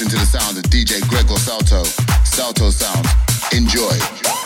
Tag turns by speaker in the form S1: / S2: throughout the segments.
S1: listening to the sound of DJ Gregor Salto. Salto Sound. Enjoy.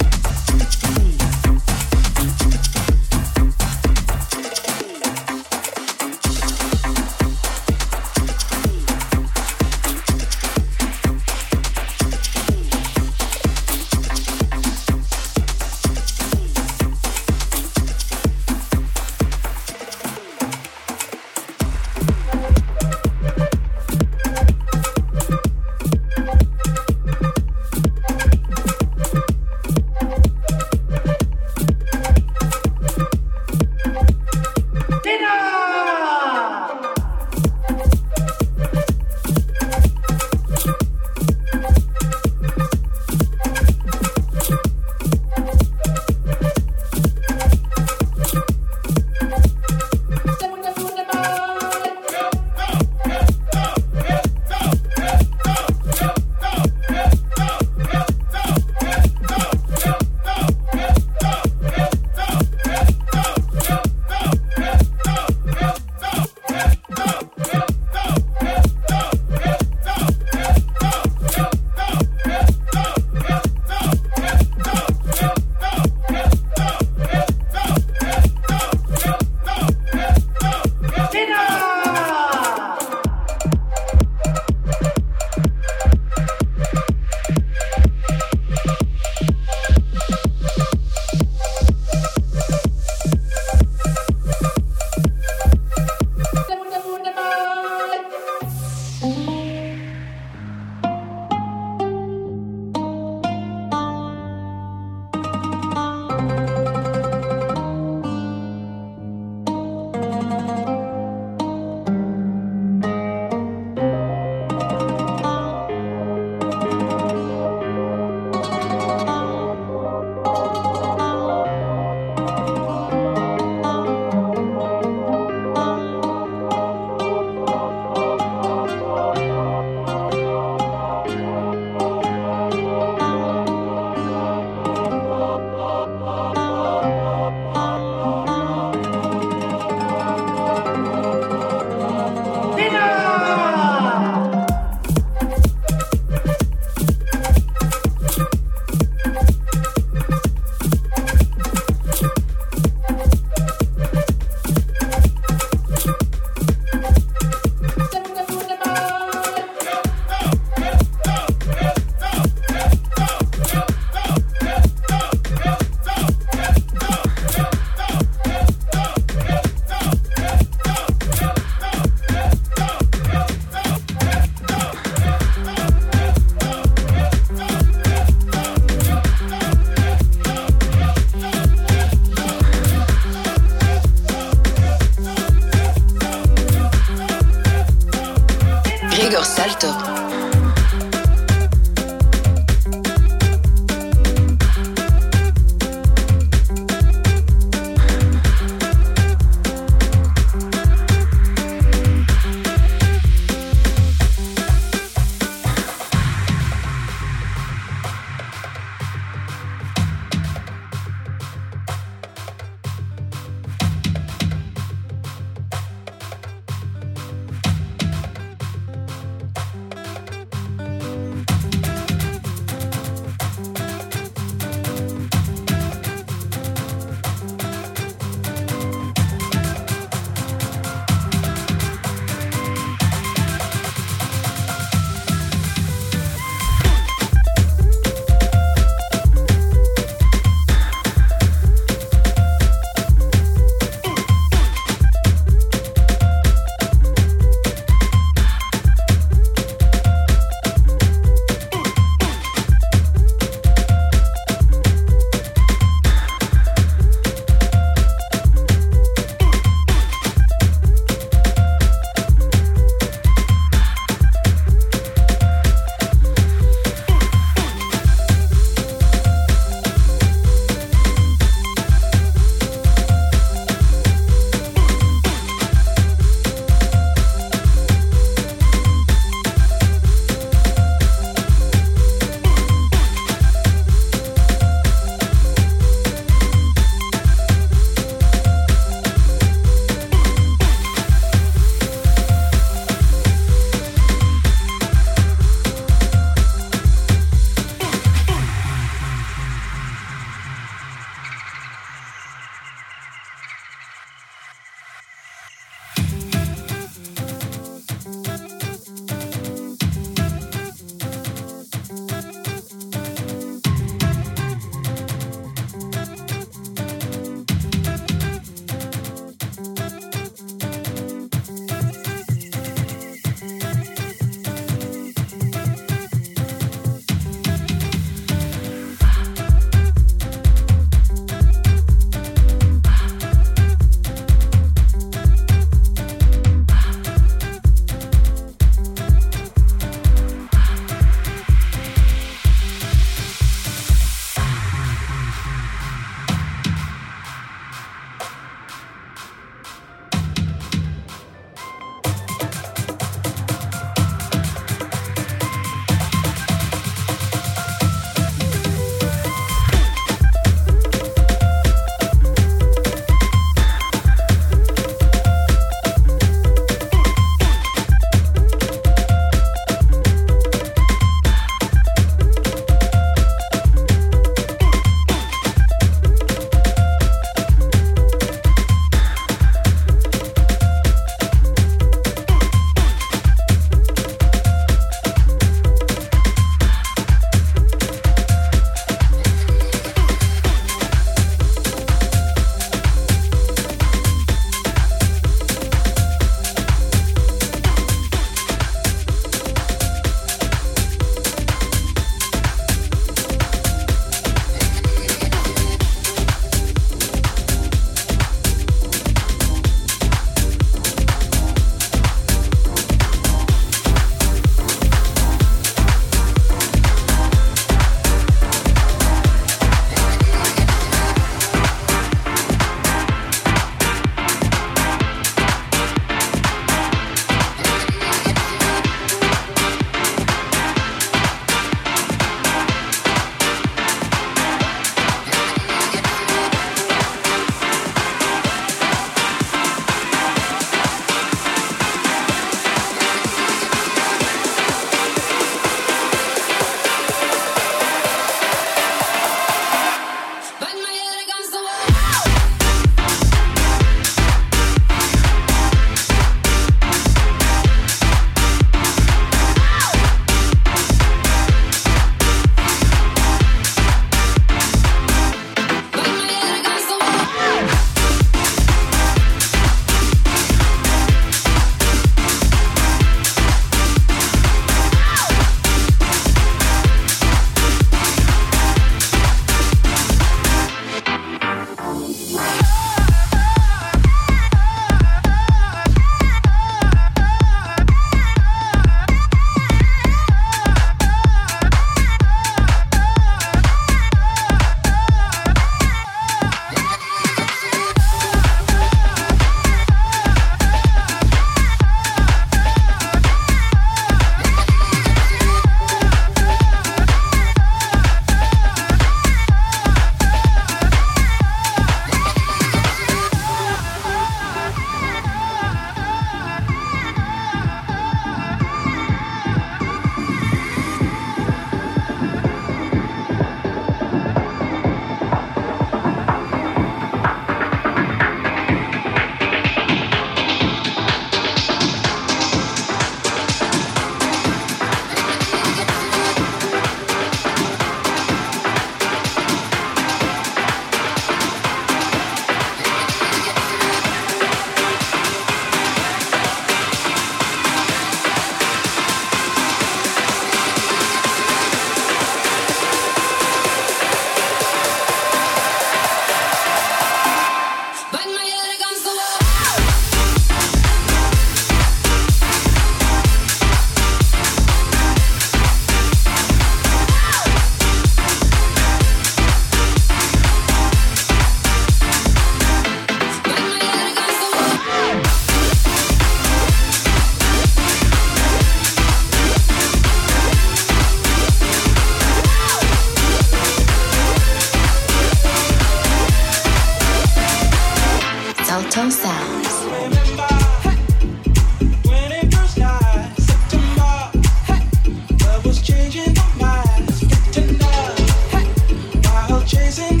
S2: chasing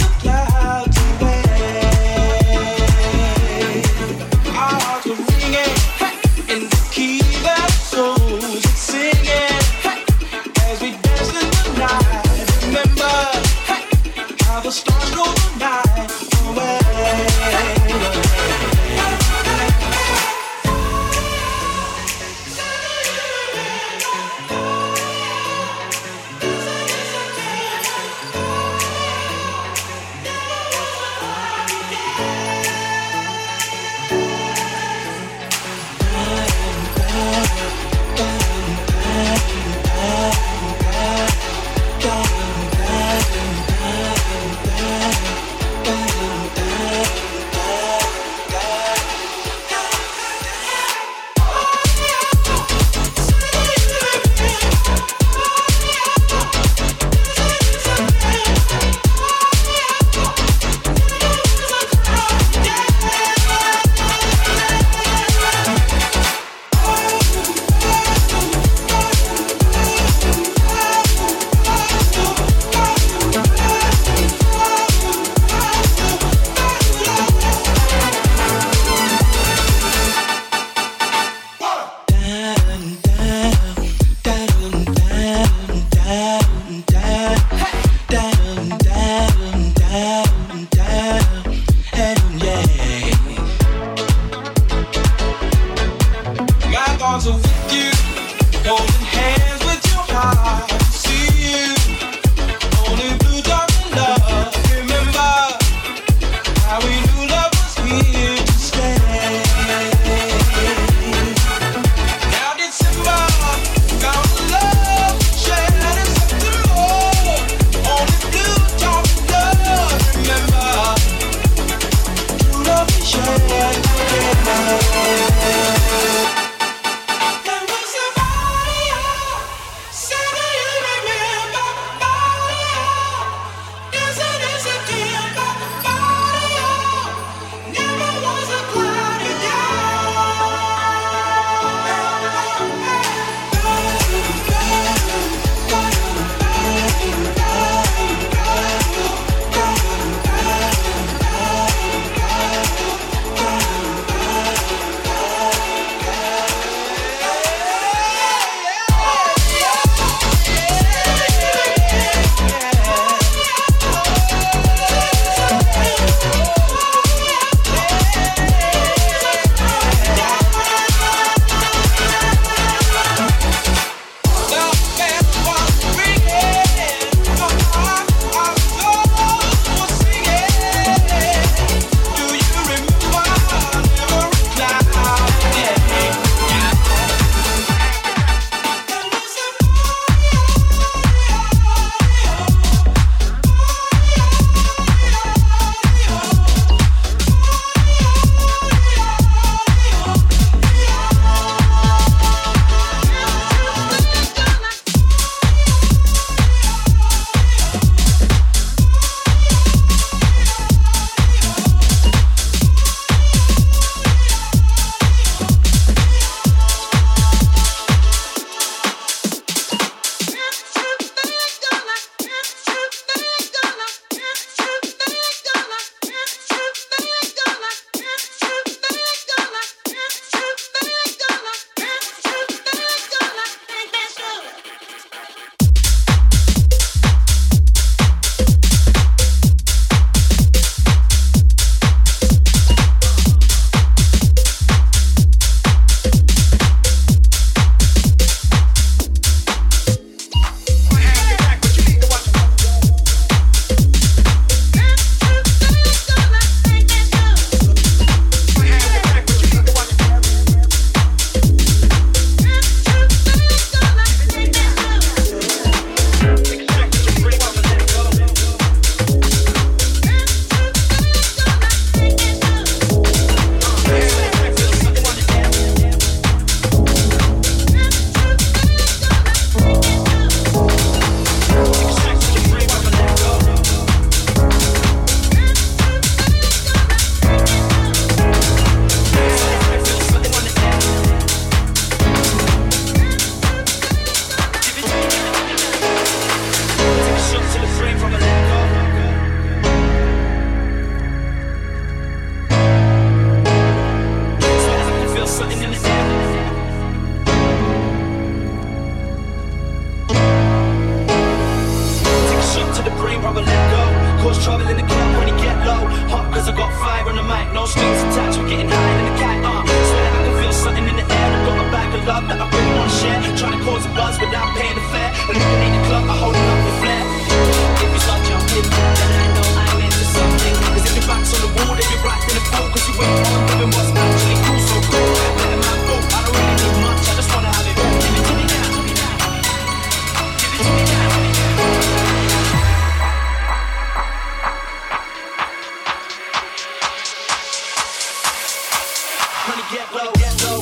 S2: When you get low, get low,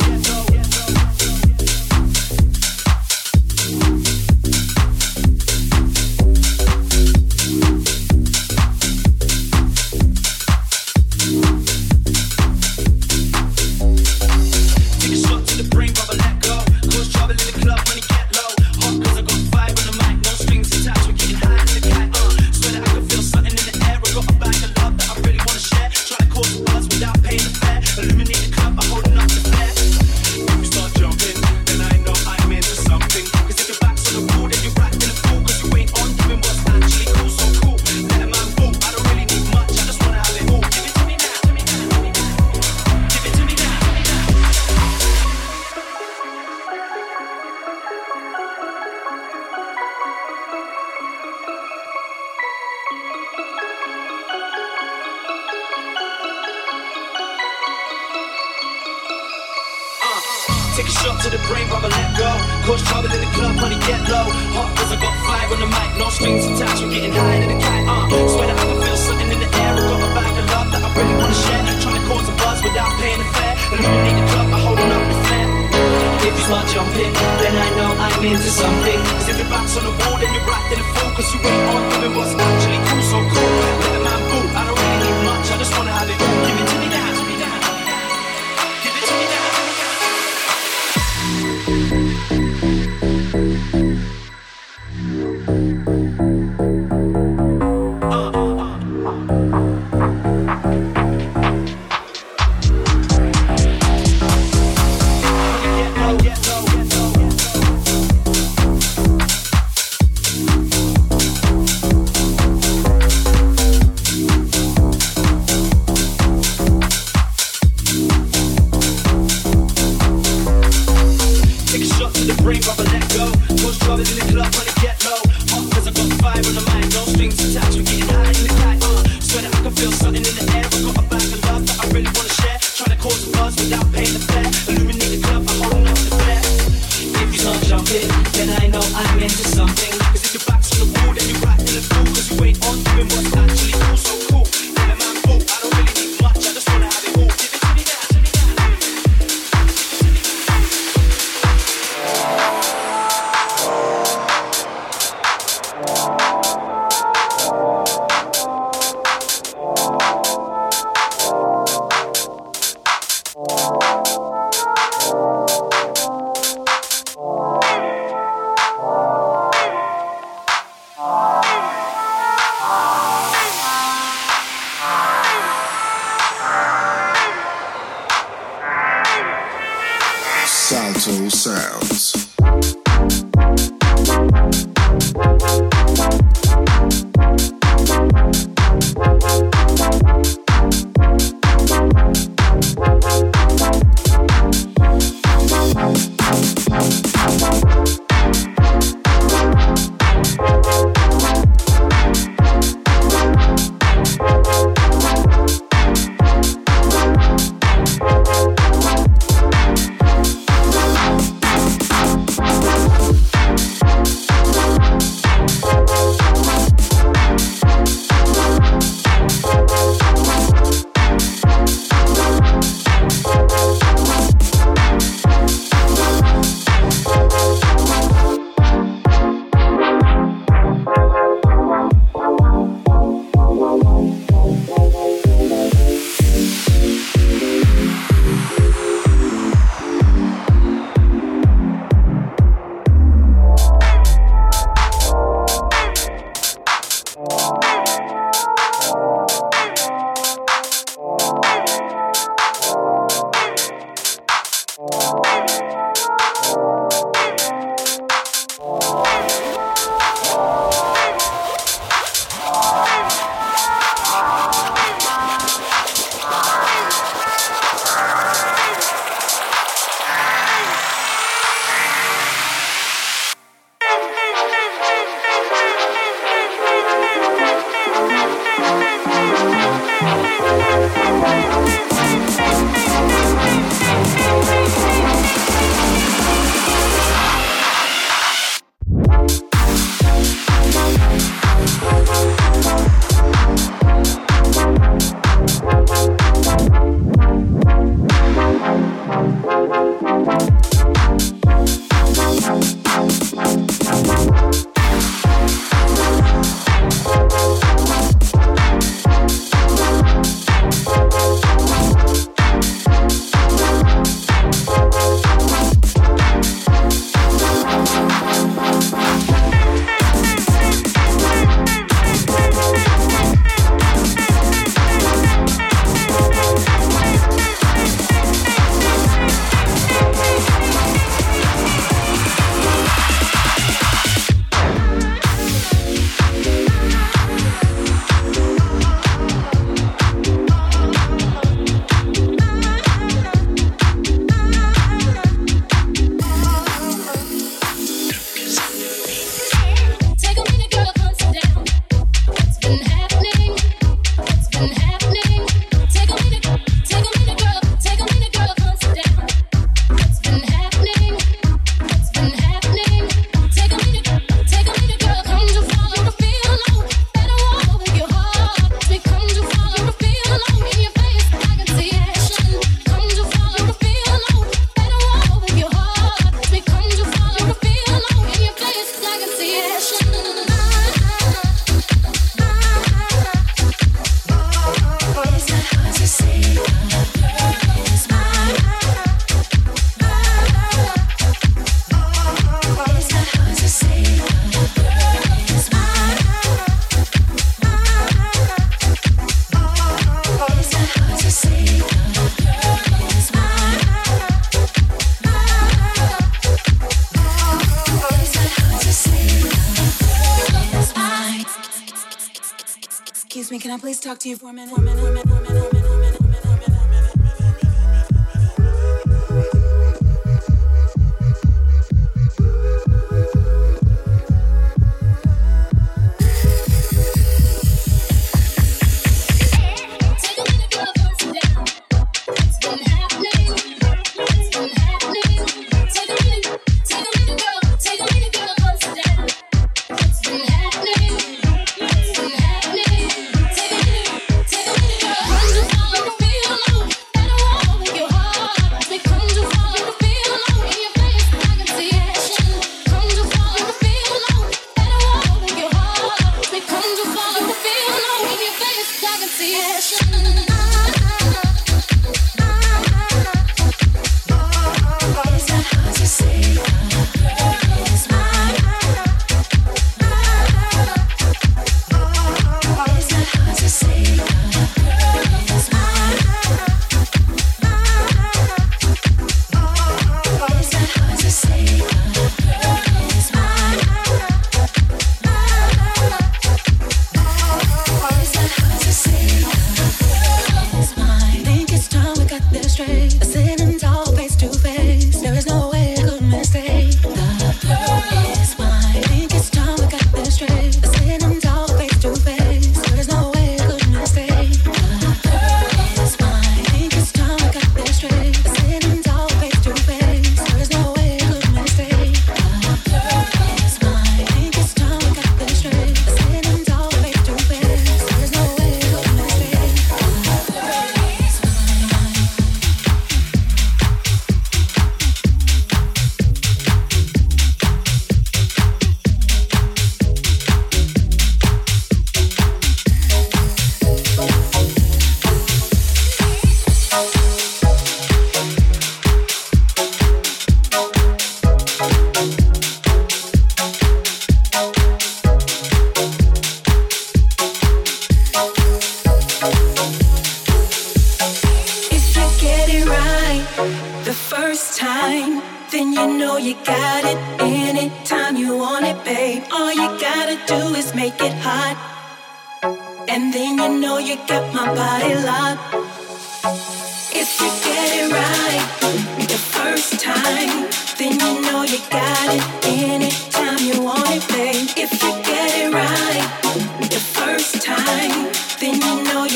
S3: talk to you for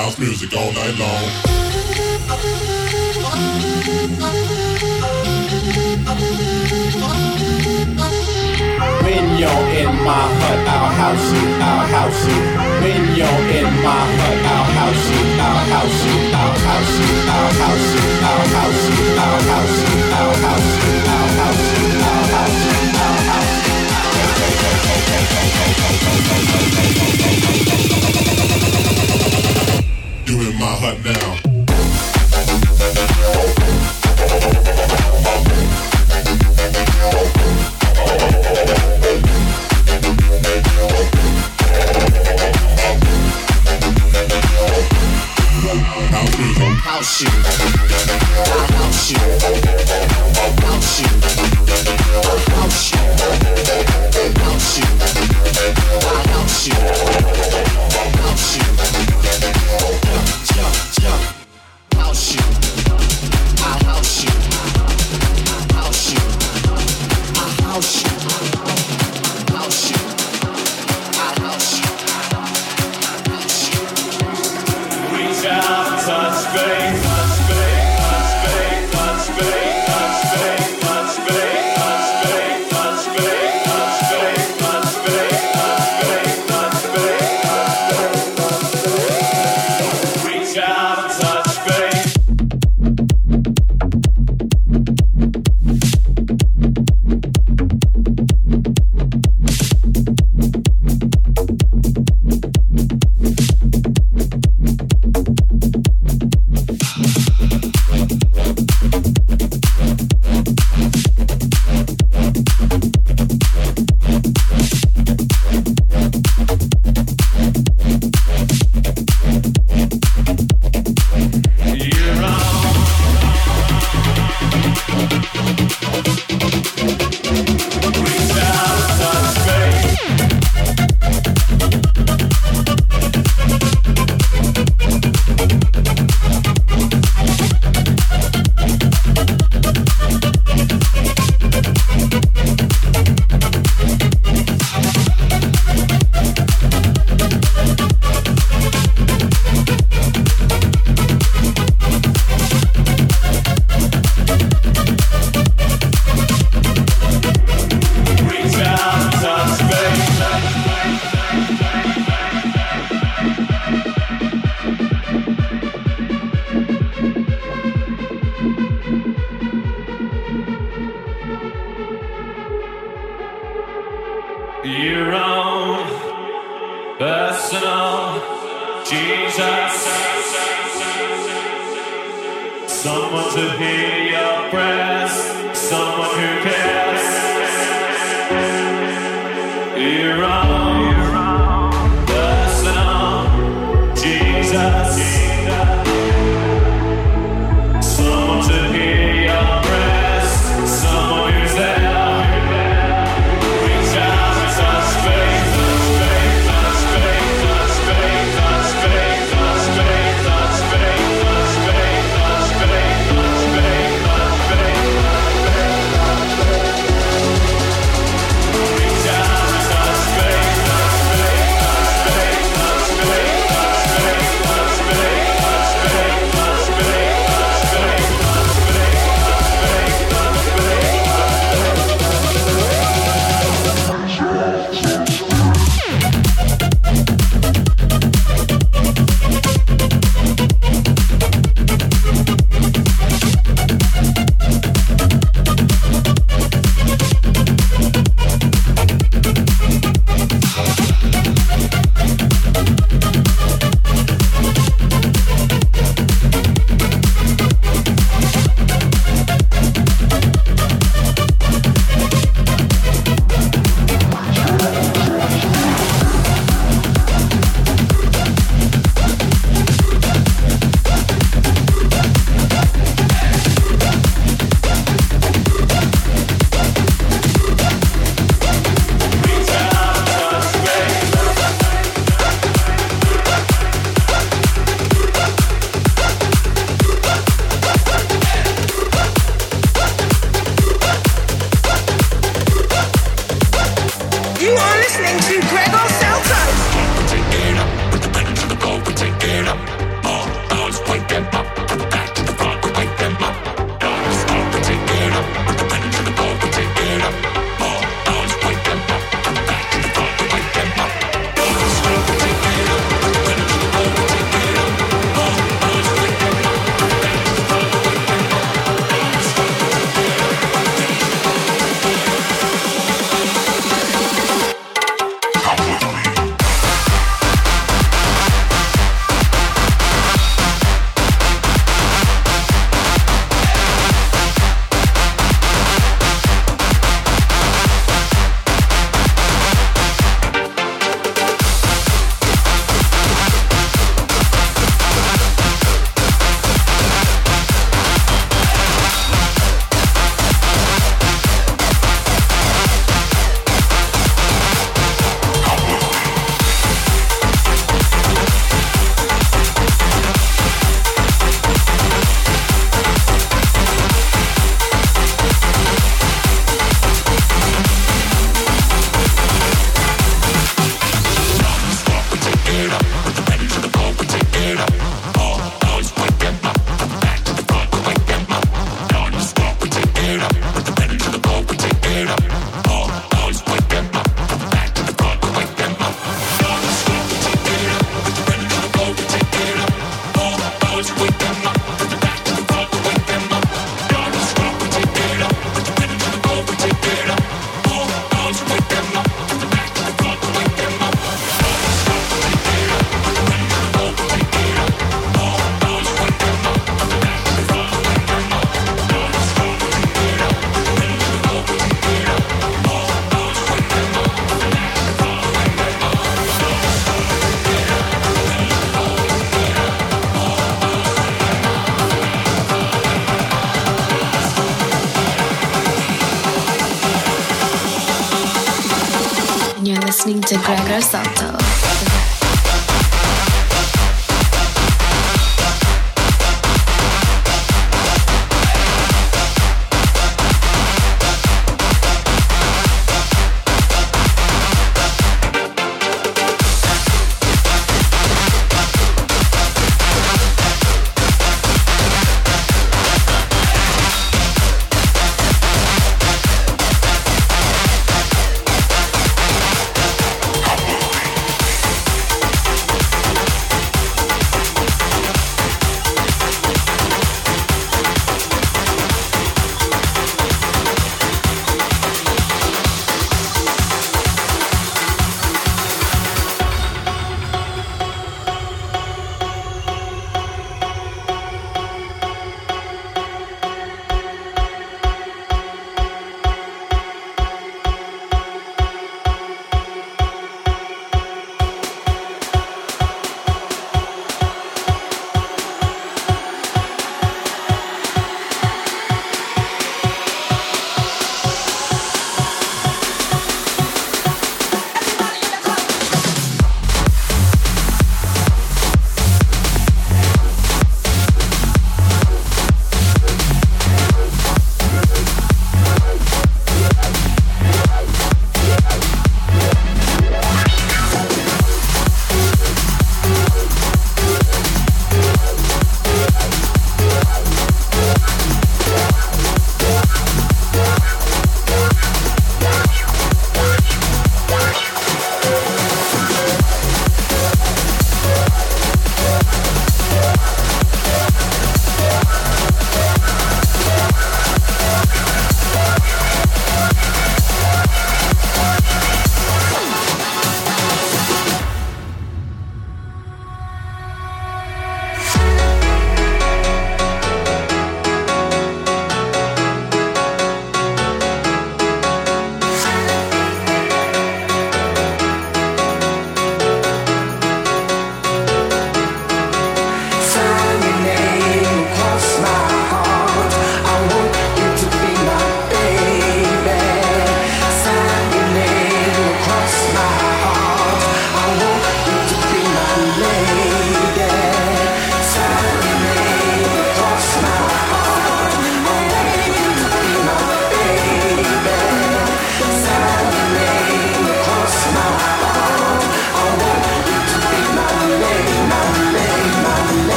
S4: house music all night long.
S5: When you're in my hut, I'll house you, I'll house you. When you're in my hut, I'll house you, I'll house you, I'll house you, I'll house you, I'll house you, I'll house you, I'll house you, I'll house you, I'll house you, I'll house you.
S4: blood now. House
S5: you, you, you.